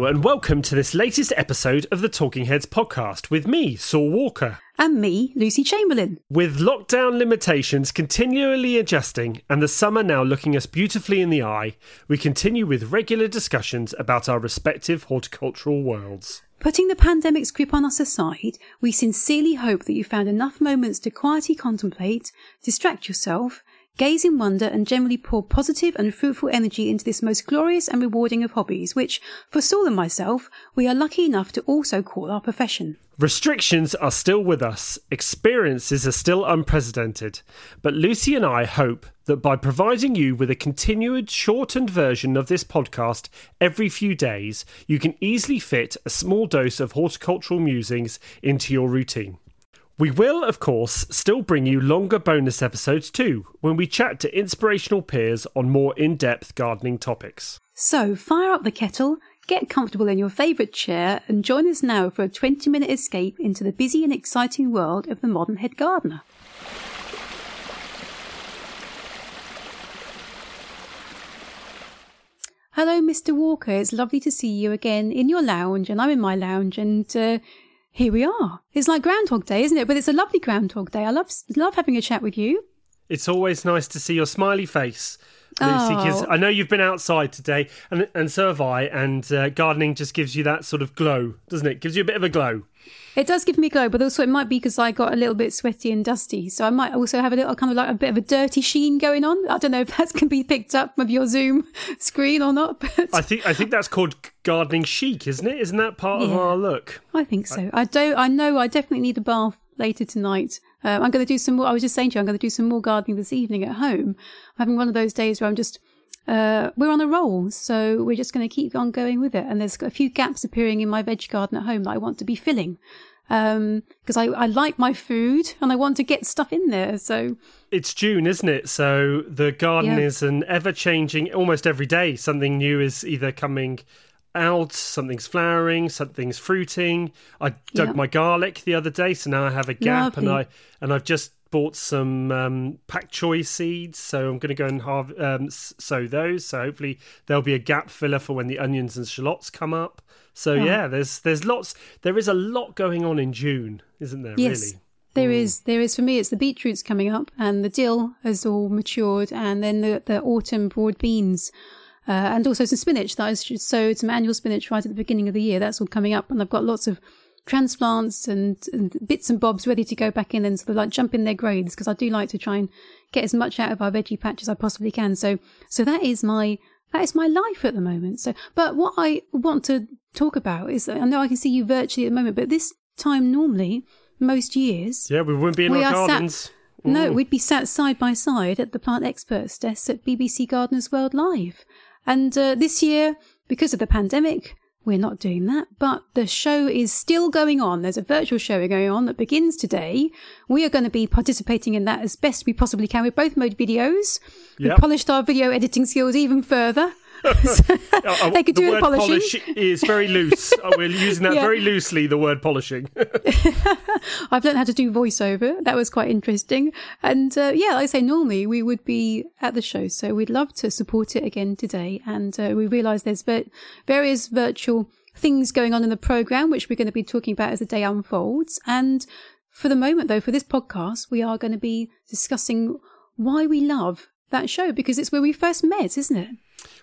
Hello, and welcome to this latest episode of the Talking Heads podcast with me, Saul Walker. And me, Lucy Chamberlain. With lockdown limitations continually adjusting and the summer now looking us beautifully in the eye, we continue with regular discussions about our respective horticultural worlds. Putting the pandemic's grip on us aside, we sincerely hope that you found enough moments to quietly contemplate, distract yourself, gaze in wonder, and generally pour positive and fruitful energy into this most glorious and rewarding of hobbies, which, for Saul and myself, we are lucky enough to also call our profession. Restrictions are still with us, experiences are still unprecedented, but Lucy and I hope that by providing you with a continued shortened version of this podcast every few days, you can easily fit a small dose of horticultural musings into your routine. We will, of course, still bring you longer bonus episodes too, when we chat to inspirational peers on more in depth gardening topics. So, fire up the kettle, get comfortable in your favourite chair, and join us now for a 20 minute escape into the busy and exciting world of the modern head gardener. Hello, Mr. Walker. It's lovely to see you again in your lounge, and I'm in my lounge, and uh, here we are. It's like Groundhog Day, isn't it? But it's a lovely Groundhog Day. I love love having a chat with you. It's always nice to see your smiley face, Lucy, because Oh. I know you've been outside today, and and so have I. And uh, gardening just gives you that sort of glow, doesn't it? Gives you a bit of a glow. It does give me a glow, but also it might be because I got a little bit sweaty and dusty. So I might also have a little kind of like a bit of a dirty sheen going on. I don't know if that can be picked up with your Zoom screen or not, but I think I think that's called gardening chic, isn't it? Isn't that part of our look? I think so. I don't. I know. I definitely need a bath later tonight. Um, I'm going to do some more. I was just saying to you, I'm going to do some more gardening this evening at home. I'm having one of those days where I'm just. Uh, we're on a roll, so we're just going to keep on going with it. And there's a few gaps appearing in my veg garden at home that I want to be filling because I, I like my food and I want to get stuff in there. So It's June, isn't it? So the garden Yeah. is an ever changing. Almost every day, something new is either coming out, something's flowering, something's fruiting. I dug Yeah. my garlic the other day, so now I have a gap, and I and I've just bought some um, pak choy seeds, so I'm going to go and harv- um, sow those. So hopefully there'll be a gap filler for when the onions and shallots come up. So Oh. yeah, there's there's lots. There is a lot going on in June, isn't there? yes, Really. there is. There is for me. It's the beetroots coming up, and the dill has all matured, and then the the autumn broad beans. Uh, and also some spinach that I sowed, some annual spinach right at the beginning of the year. That's all coming up, and I've got lots of transplants and, and bits and bobs ready to go back in and sort of like jump in their graves because I do like to try and get as much out of our veggie patch as I possibly can. So, so that is my that is my life at the moment. So, but what I want to talk about is I know I can see you virtually at the moment, but this time normally, most years, Yeah, we wouldn't be in We our are sat- gardens. no, we'd be sat side by side at the plant experts desk at BBC Gardeners World Live. And uh, this year, because of the pandemic, we're not doing that, but the show is still going on. There's a virtual show going on that begins today. We are going to be participating in that as best we possibly can. We've both made videos. We Yep. polished our video editing skills even further. They could the do word polishing. polish is very loose. Uh, We're using that Yeah. very loosely. The word polishing. I've learned how to do voiceover. That was quite interesting. And uh, yeah, like I say, normally we would be at the show, so we'd love to support it again today. And uh, we realise there's ver- various virtual things going on in the program, which we're going to be talking about as the day unfolds. And for the moment, though, for this podcast, we are going to be discussing why we love that show because it's where we first met, isn't it?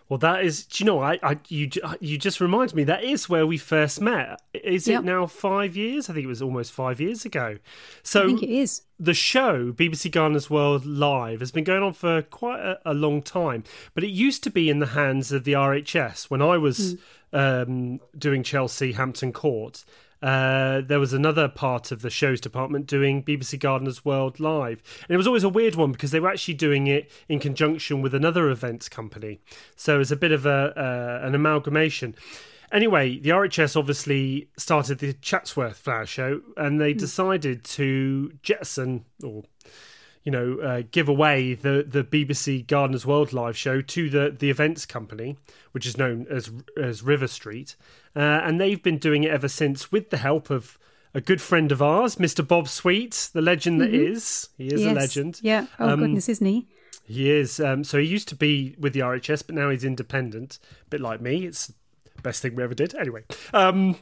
Well, that is. Do you know? I, I, you, you just reminded me. That is where we first met. Is Yep. it now five years? I think it was almost five years ago. I So think it is. the show BBC Gardeners World Live has been going on for quite a, a long time, but it used to be in the hands of the RHS when I was um, doing Chelsea Hampton Court. Uh, there was another part of the shows department doing BBC Gardeners World Live, and it was always a weird one because they were actually doing it in conjunction with another events company, so it was a bit of a uh, an amalgamation. Anyway, the RHS obviously started the Chatsworth Flower Show, and they decided to jettison or you know, uh, give away the, the BBC Gardeners World live show to the, the events company, which is known as as River Street, uh, and they've been doing it ever since with the help of a good friend of ours, Mr. Bob Sweet, the legend that is. He is a legend. Yeah. Oh, Um, goodness, isn't he? He is. Um, so he used to be with the RHS, but now he's independent, a bit like me. It's the best thing we ever did. Anyway, um,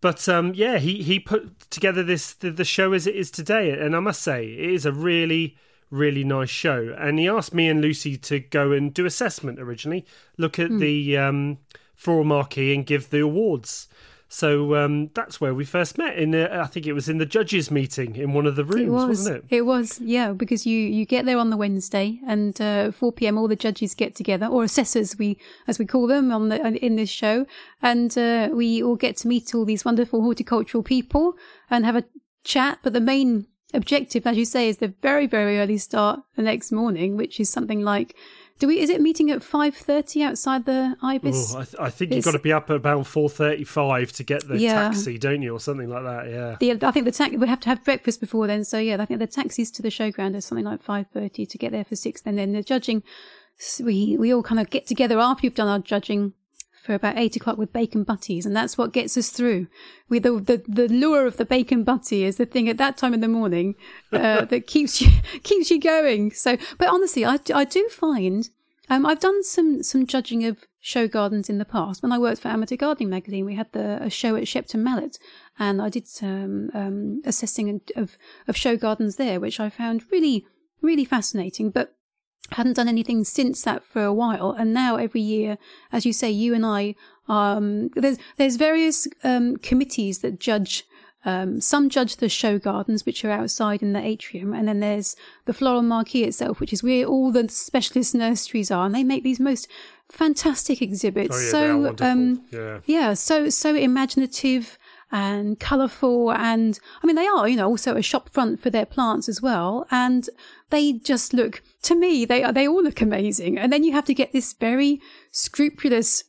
but um, yeah, he he put together this the, the show as it is today, and I must say it is a really really nice show. And he asked me and Lucy to go and do assessment originally, look at mm. the um, floral marquee and give the awards. So um, that's where we first met. In I think it was in the judges' meeting in one of the rooms, it was, wasn't it? It was, yeah, because you you get there on the Wednesday, and uh, 4 p.m. all the judges get together, or assessors, we as we call them on the in this show, and uh, we all get to meet all these wonderful horticultural people and have a chat. But the main objective, as you say, is the very very early start the next morning, which is something like do we? Is it meeting at five thirty outside the ibis? Ooh, I, th- I, think you've got to be up at about four thirty-five to get the yeah. taxi, don't you, or something like that? Yeah. The, I think the taxi we have to have breakfast before then. So yeah, I think the taxis to the showground are something like five thirty to get there for six. And then the judging, we we all kind of get together after you've done our judging for about eight o'clock with bacon butties, and that's what gets us through. With the, the the lure of the bacon butty is the thing at that time in the morning uh, that keeps you keeps you going. So, but honestly, I, I do find um, I've done some some judging of show gardens in the past. When I worked for Amateur Gardening magazine, we had the a show at Shepton Mallet, and I did some um, assessing of of show gardens there, which I found really really fascinating. But hadn't done anything since that for a while and now every year as you say you and i um, there's there's various um, committees that judge um, some judge the show gardens, which are outside in the atrium, and then there's the floral marquee itself, which is where all the specialist nurseries are, and they make these most fantastic exhibits. Oh, yeah, so, um, yeah. yeah, so so imaginative and colourful and I mean they are, you know, also a shop front for their plants as well. And they just look to me, they are they all look amazing. And then you have to get this very scrupulous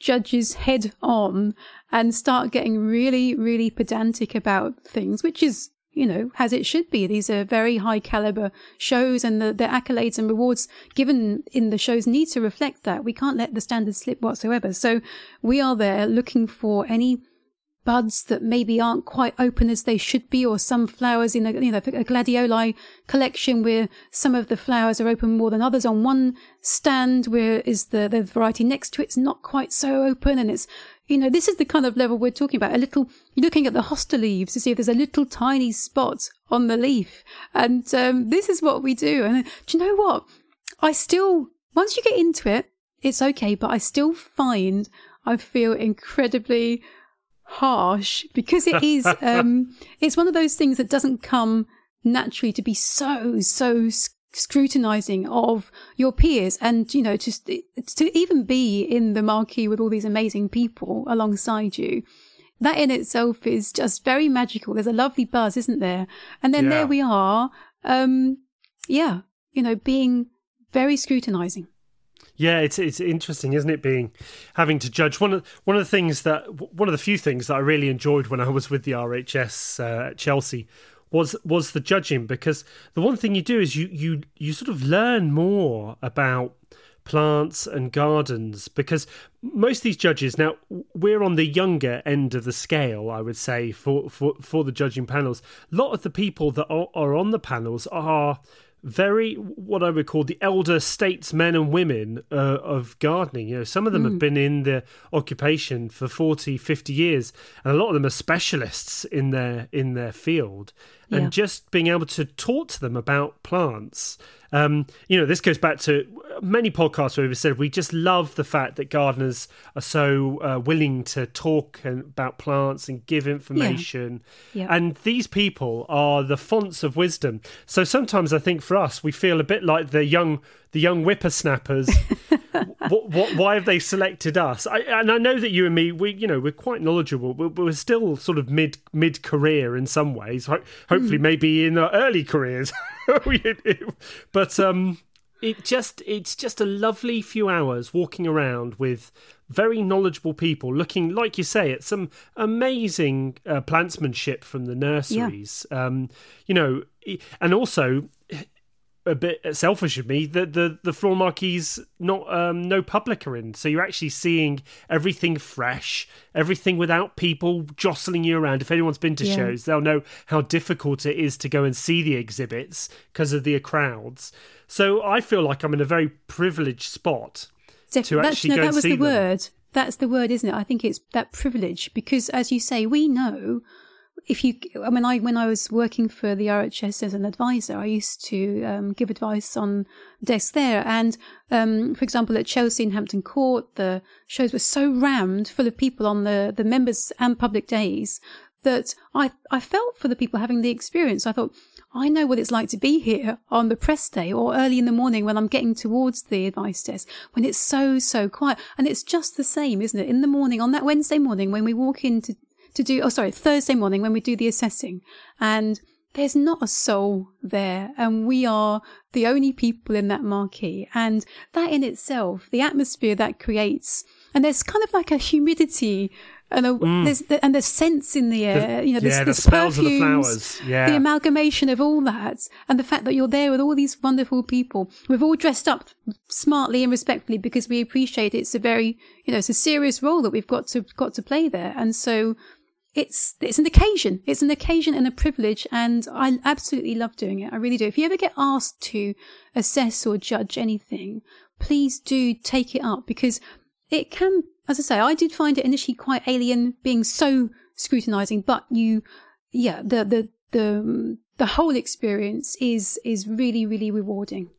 judge's head on and start getting really, really pedantic about things, which is you know, as it should be. These are very high caliber shows and the, the accolades and rewards given in the shows need to reflect that. We can't let the standards slip whatsoever. So we are there looking for any buds that maybe aren't quite open as they should be, or some flowers in a, you know, a gladioli collection where some of the flowers are open more than others on one stand, where is the, the variety next to it's not quite so open. And it's, you know, this is the kind of level we're talking about. A little, looking at the hosta leaves to see if there's a little tiny spot on the leaf. And, um, this is what we do. And do you know what? I still, once you get into it, it's okay, but I still find I feel incredibly harsh because it is um it's one of those things that doesn't come naturally to be so so scrutinizing of your peers. And you know just to even be in the marquee with all these amazing people alongside you that in itself is just very magical. There's a lovely buzz isn't there? And then yeah. there we are um yeah you know being very scrutinizing yeah, it's it's interesting, isn't it? Being having to judge one of one of the things that one of the few things that I really enjoyed when I was with the RHS uh, at Chelsea was was the judging because the one thing you do is you you you sort of learn more about plants and gardens because most of these judges now we're on the younger end of the scale i would say for for, for the judging panels a lot of the people that are, are on the panels are very what I would call the elder statesmen and women uh, of gardening. You know, some of them mm. have been in the occupation for 40, 50 years, and a lot of them are specialists in their in their field. And yeah. just being able to talk to them about plants um, you know, this goes back to many podcasts where we've said we just love the fact that gardeners are so uh, willing to talk about plants and give information. Yeah. Yeah. And these people are the fonts of wisdom. So sometimes I think for us, we feel a bit like the young the young whippersnappers. what, what, why have they selected us? I, and I know that you and me, we, you know, we're quite knowledgeable, but we're still sort of mid mid career in some ways. Ho- hopefully, mm. maybe in our early careers. but um, it just it's just a lovely few hours walking around with very knowledgeable people looking like you say at some amazing uh, plantsmanship from the nurseries yeah. um, you know and also a bit selfish of me that the the floral marquees not um, no public are in so you're actually seeing everything fresh everything without people jostling you around if anyone's been to yeah. shows they'll know how difficult it is to go and see the exhibits because of the crowds so i feel like i'm in a very privileged spot Def- to actually no, go that was the them. word that's the word, isn't it? I think it's that privilege because, as you say, we know if you, I mean, I when I was working for the RHS as an advisor, I used to um, give advice on desk there, and um, for example, at Chelsea and Hampton Court, the shows were so rammed, full of people on the the members and public days that I I felt for the people having the experience. I thought. I know what it's like to be here on the press day or early in the morning when I'm getting towards the advice desk when it's so, so quiet. And it's just the same, isn't it? In the morning, on that Wednesday morning, when we walk into to do, oh, sorry, Thursday morning when we do the assessing and there's not a soul there and we are the only people in that marquee. And that in itself, the atmosphere that creates, and there's kind of like a humidity and a, mm. there's the, and there's scents in the air. The, you know, there's, yeah, the smells perfumes, of the flowers. Yeah, the amalgamation of all that, and the fact that you're there with all these wonderful people. We've all dressed up smartly and respectfully because we appreciate it's a very, you know, it's a serious role that we've got to got to play there, and so it's it's an occasion. It's an occasion and a privilege, and I absolutely love doing it. I really do. If you ever get asked to assess or judge anything, please do take it up because it can, as I say, I did find it initially quite alien, being so scrutinizing. But you, yeah, the the the the whole experience is is really really rewarding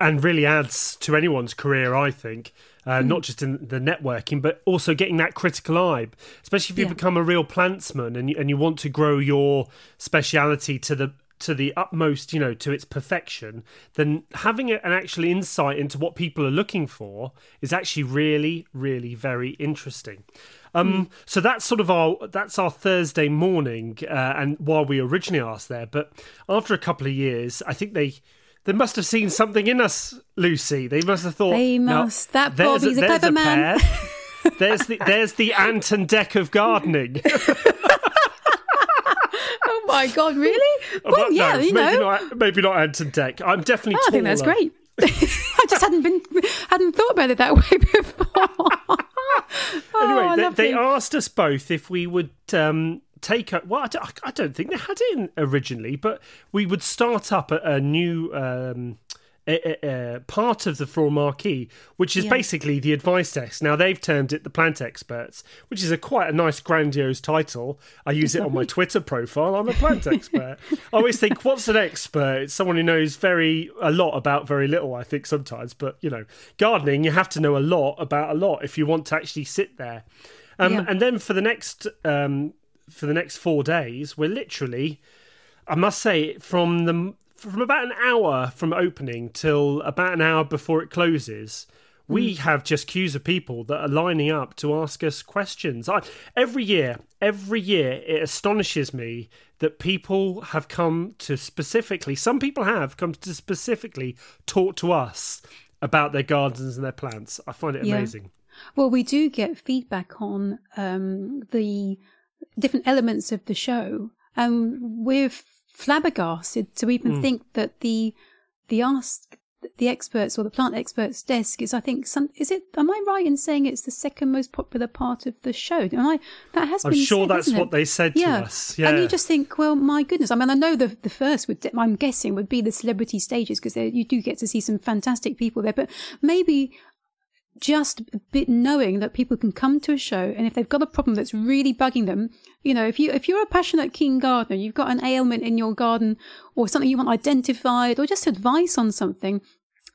and really adds to anyone's career, I think. Uh, mm. Not just in the networking, but also getting that critical eye, especially if you yeah. become a real plantsman and you, and you want to grow your speciality to the to the utmost, you know, to its perfection, then having an actual insight into what people are looking for is actually really, really very interesting. Um, mm. So that's sort of our that's our Thursday morning, uh, and while we originally asked there, but after a couple of years, I think they they must have seen something in us, Lucy. They must have thought they must. that Bobby's a, a clever a man. there's the there's the Ant and Dec of gardening. oh my god, really? Well, well yeah, no, you maybe know, not, maybe not Ant and Dec. I'm definitely. Oh, I think that's great. I just hadn't been hadn't thought about it that way before. oh, anyway, they, they, asked us both if we would um, take a well I don't think they had it in originally but we would start up a, a new um, a, a, part of the floral marquee which is yeah. basically the advice desk. Now they've termed it the plant experts which is a quite a nice grandiose title. I use it on my twitter profile. I'm a plant expert. I always think what's an expert? It's someone who knows very a lot about very little i think sometimes. But you know gardening you have to know a lot about a lot if you want to actually sit there. Um, yeah. And then for the next um, for the next four days, we're literally, I must say, from the from about an hour from opening till about an hour before it closes, we mm. have just queues of people that are lining up to ask us questions. I, every year, every year, it astonishes me that people have come to specifically, some people have come to specifically talk to us about their gardens and their plants. I find it yeah. amazing. Well, we do get feedback on um, the different elements of the show, and we're flabbergasted to even mm. think that the the ask the experts or the plant experts desk is I think some is it am I right in saying it's the second most popular part of the show? Am I that has I'm been sure said, that's what it? they said yeah. to us. Yeah. And you just think, well, my goodness. I mean, I know the the first would I'm guessing would be the celebrity stages because you do get to see some fantastic people there, but maybe just knowing that people can come to a show and if they've got a problem that's really bugging them you know if you if you're a passionate keen gardener you've got an ailment in your garden or something you want identified or just advice on something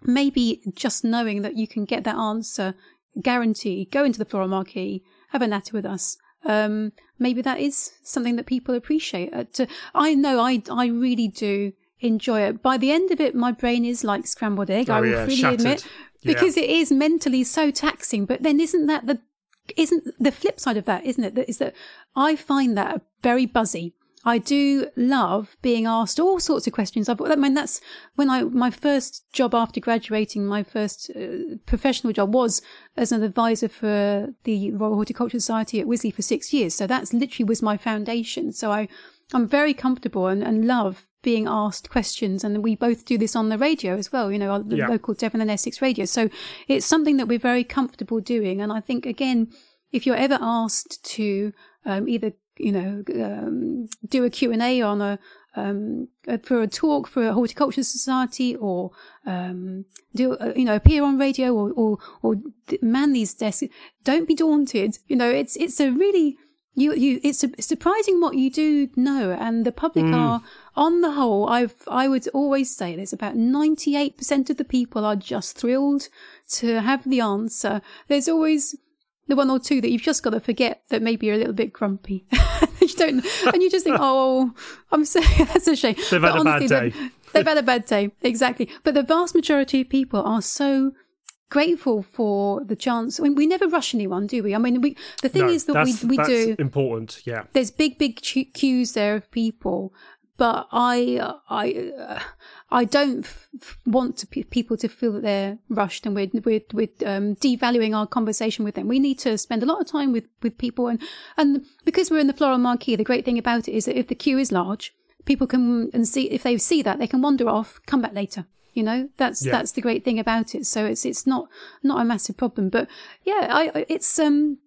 maybe just knowing that you can get that answer guarantee go into the floral marquee have a natter with us. Um, maybe that is something that people appreciate. Uh, i know i i really do enjoy it. By the end of it my brain is like scrambled egg oh, i will yeah, freely shattered. admit because it is mentally so taxing. But then isn't that the isn't the flip side of that, isn't it? That is that I find that very buzzy. I do love being asked all sorts of questions. I've, I mean, that's when I, my first job after graduating, my first uh, professional job was as an advisor for the Royal Horticultural Society at Wisley for six years. So that's literally was my foundation. So I, I'm very comfortable and, and love being asked questions. And we both do this on the radio as well, you know, the yeah. local Devon and Essex radio. So it's something that we're very comfortable doing. And I think, again, if you're ever asked to um, either, you know, um, do a Q&A on a, um, for a talk for a horticulture society or um, do uh, you know appear on radio or, or or man these desks don't be daunted you know it's it's a really you you it's surprising what you do know and the public mm. are on the whole i've i would always say this about 98% of the people are just thrilled to have the answer there's always the one or two that you've just got to forget that maybe you're a little bit grumpy. you don't, and you just think, oh, I'm so that's a shame. They've but had honestly, a bad day. They've had a bad day, exactly. But the vast majority of people are so grateful for the chance. I mean, we never rush anyone, do we? I mean, we the thing no, is that we we do important. Yeah, there's big big queues there of people, but I I uh, I don't f- want to p- people to feel that they're rushed and we're we're, we're um, devaluing our conversation with them. We need to spend a lot of time with with people and and because we're in the floral marquee, the great thing about it is that if the queue is large, people can and see if they see that they can wander off, come back later. You know, that's yeah. that's the great thing about it. So it's it's not not a massive problem. But yeah, I it's um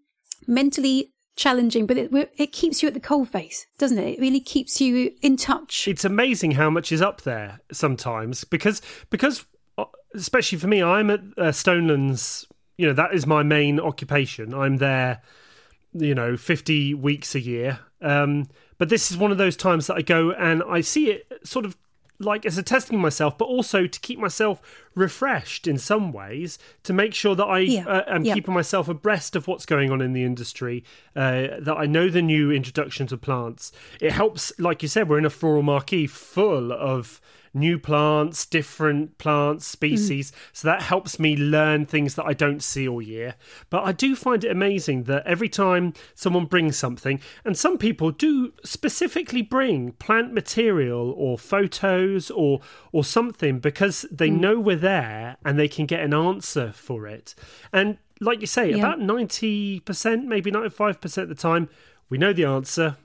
mentally challenging, but it it keeps you at the coalface, doesn't it? It really keeps you in touch. It's amazing how much is up there sometimes because because uh, especially for me, I'm at uh, Stonelands. You know that is my main occupation. I'm there, you know, fifty weeks a year. Um, but this is one of those times that I go and I see it sort of like as a testing myself, but also to keep myself refreshed in some ways to make sure that I yeah. uh, am yeah. keeping myself abreast of what's going on in the industry, uh, that I know the new introductions of plants. It helps, like you said, we're in a floral marquee full of new plants, different plants, species. Mm. So that helps me learn things that I don't see all year. But I do find it amazing that every time someone brings something, and some people do specifically bring plant material or photos or or something because they mm. know we're there and they can get an answer for it. And like you say, yeah. about 90%, maybe 95% of the time, we know the answer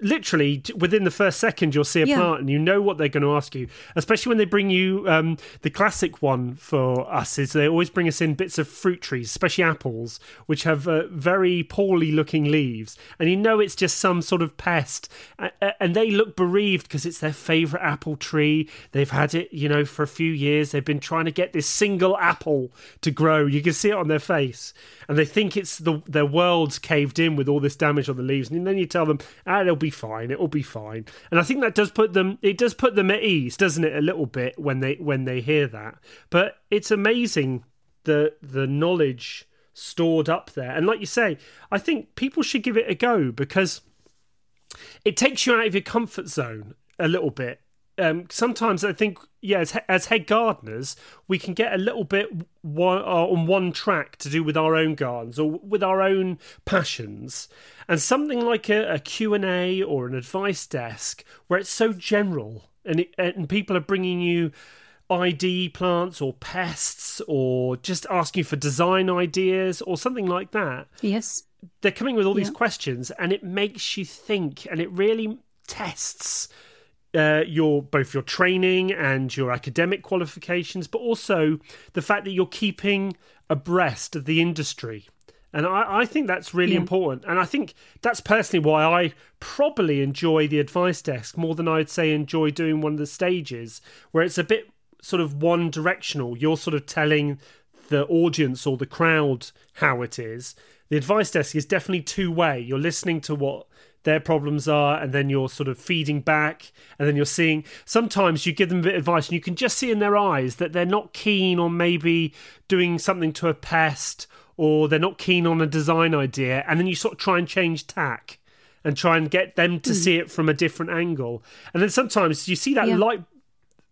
literally within the first second you'll see a yeah. plant and you know what they're going to ask you. Especially when they bring you um, the classic one for us is they always bring us in bits of fruit trees especially apples which have uh, very poorly looking leaves. And you know it's just some sort of pest. And they look bereaved because it's their favorite apple tree. They've had it you know for a few years. They've been trying to get this single apple to grow. You can see it on their face. And they think it's the their world's caved in with all this damage on the leaves. And then you tell them ah it'll be be fine. It'll be fine. And I think that does put them. It does put them at ease, doesn't it? A little bit when they when they hear that. But it's amazing the the knowledge stored up there. And like you say, I think people should give it a go because it takes you out of your comfort zone a little bit um, sometimes I think, yeah, as, as, head gardeners, we can get a little bit one, uh, on one track to do with our own gardens or with our own passions, and something like a, a Q and A or an advice desk where it's so general and it, and people are bringing you ID plants or pests or just asking for design ideas or something like that. Yes, they're coming with all these questions, and it makes you think, and it really tests uh, your both your training and your academic qualifications, but also the fact that you're keeping abreast of the industry. And I, I think that's really yeah. important. And I think that's personally why I probably enjoy the advice desk more than I'd say enjoy doing one of the stages, where it's a bit sort of one directional. You're sort of telling the audience or the crowd how it is. The advice desk is definitely two way. You're listening to what their problems are, and then you're sort of feeding back, and then you're seeing. Sometimes you give them a bit of advice, and you can just see in their eyes that they're not keen on maybe doing something to a pest, or they're not keen on a design idea, and then you sort of try and change tack and try and get them to mm. see it from a different angle. And then sometimes you see that yeah. light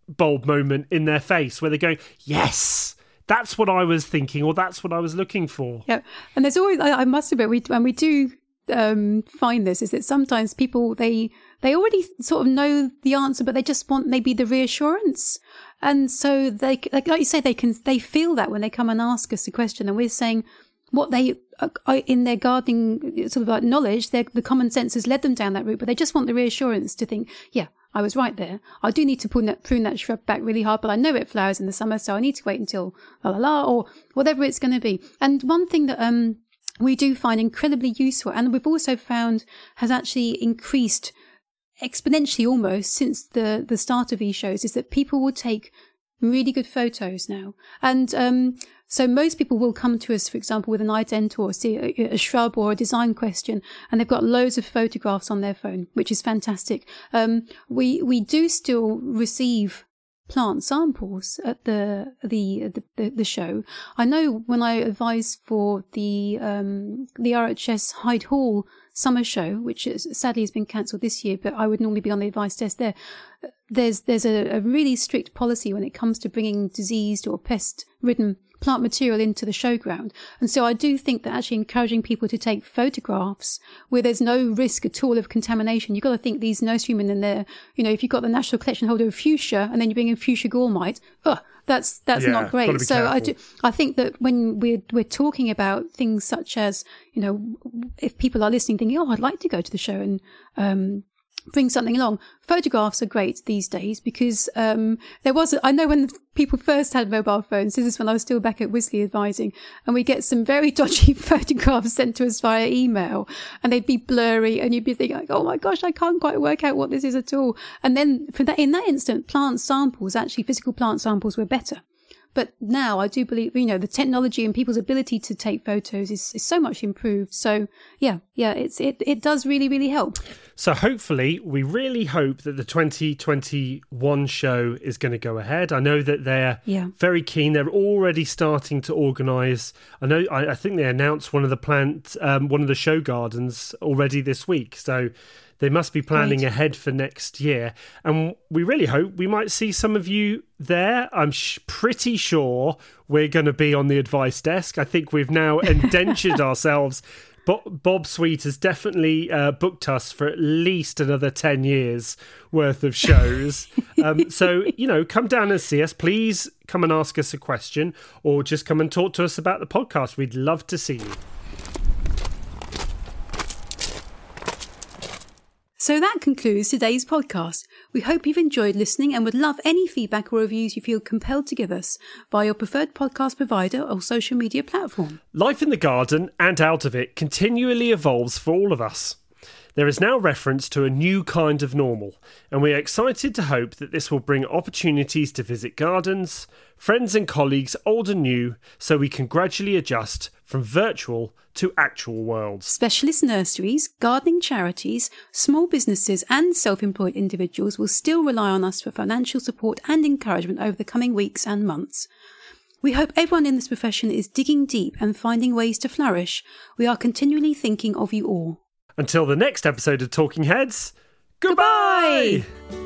bulb moment in their face where they're going, "Yes." That's what I was thinking, or that's what I was looking for. Yeah, and there's always I, I must admit we and we do um, find this is that sometimes people they they already sort of know the answer, but they just want maybe the reassurance, and so they like, like you say they can they feel that when they come and ask us a question, and we're saying what they uh, in their gardening sort of like knowledge, their the common sense has led them down that route, but they just want the reassurance to think, yeah, I was right there. I do need to prune that, prune that shrub back really hard, but I know it flowers in the summer, so I need to wait until la la la or whatever it's going to be. And one thing that um we do find incredibly useful and we've also found has actually increased exponentially almost since the the start of these shows is that people will take really good photos now. And um, so most people will come to us, for example, with an ident or see a, a, shrub or a design question, and they've got loads of photographs on their phone, which is fantastic. Um, we we do still receive plant samples at the the the, the show. I know when I advised for the um, the RHS Hyde Hall summer show, which is, sadly has been cancelled this year, but I would normally be on the advice desk there. There's there's a, a really strict policy when it comes to bringing diseased or pest ridden plant material into the showground. And so I do think that actually encouraging people to take photographs where there's no risk at all of contamination. You've got to think these nurserymen in there, you know, if you've got the national collection holder of fuchsia and then you bring in fuchsia gall mite, ugh, that's that's yeah, not great. So careful. I do I think that when we're we're talking about things such as, you know, if people are listening thinking, Oh, I'd like to go to the show and um bring something along. Photographs are great these days because um, there was, I know when people first had mobile phones, this is when I was still back at Wisley advising, and we get some very dodgy photographs sent to us via email, and they'd be blurry, and you'd be thinking, like, oh my gosh, I can't quite work out what this is at all. And then for that, in that instant, plant samples, actually physical plant samples were better. But now I do believe, you know, the technology and people's ability to take photos is, is so much improved. So yeah, yeah, it's, it, it does really, really help. So hopefully, we really hope that the 2021 show is going to go ahead. I know that they're yeah. very keen. They're already starting to organise. I know. I, I, think they announced one of the plant, um, one of the show gardens already this week. So they must be planning right. ahead for next year. And we really hope we might see some of you there. I'm sh- pretty sure we're going to be on the advice desk. I think we've now indentured ourselves. Bob, Bob Sweet has definitely uh, booked us for at least another 10 years worth of shows. um, so, you know, come down and see us. Please come and ask us a question or just come and talk to us about the podcast. We'd love to see you. So that concludes today's podcast. We hope you've enjoyed listening and would love any feedback or reviews you feel compelled to give us via your preferred podcast provider or social media platform. Life in the garden and out of it continually evolves for all of us. There is now reference to a new kind of normal, and we are excited to hope that this will bring opportunities to visit gardens, friends and colleagues old and new, so we can gradually adjust from virtual to actual worlds. Specialist nurseries, gardening charities, small businesses, and self employed individuals will still rely on us for financial support and encouragement over the coming weeks and months. We hope everyone in this profession is digging deep and finding ways to flourish. We are continually thinking of you all. Until the next episode of Talking Heads, goodbye! goodbye!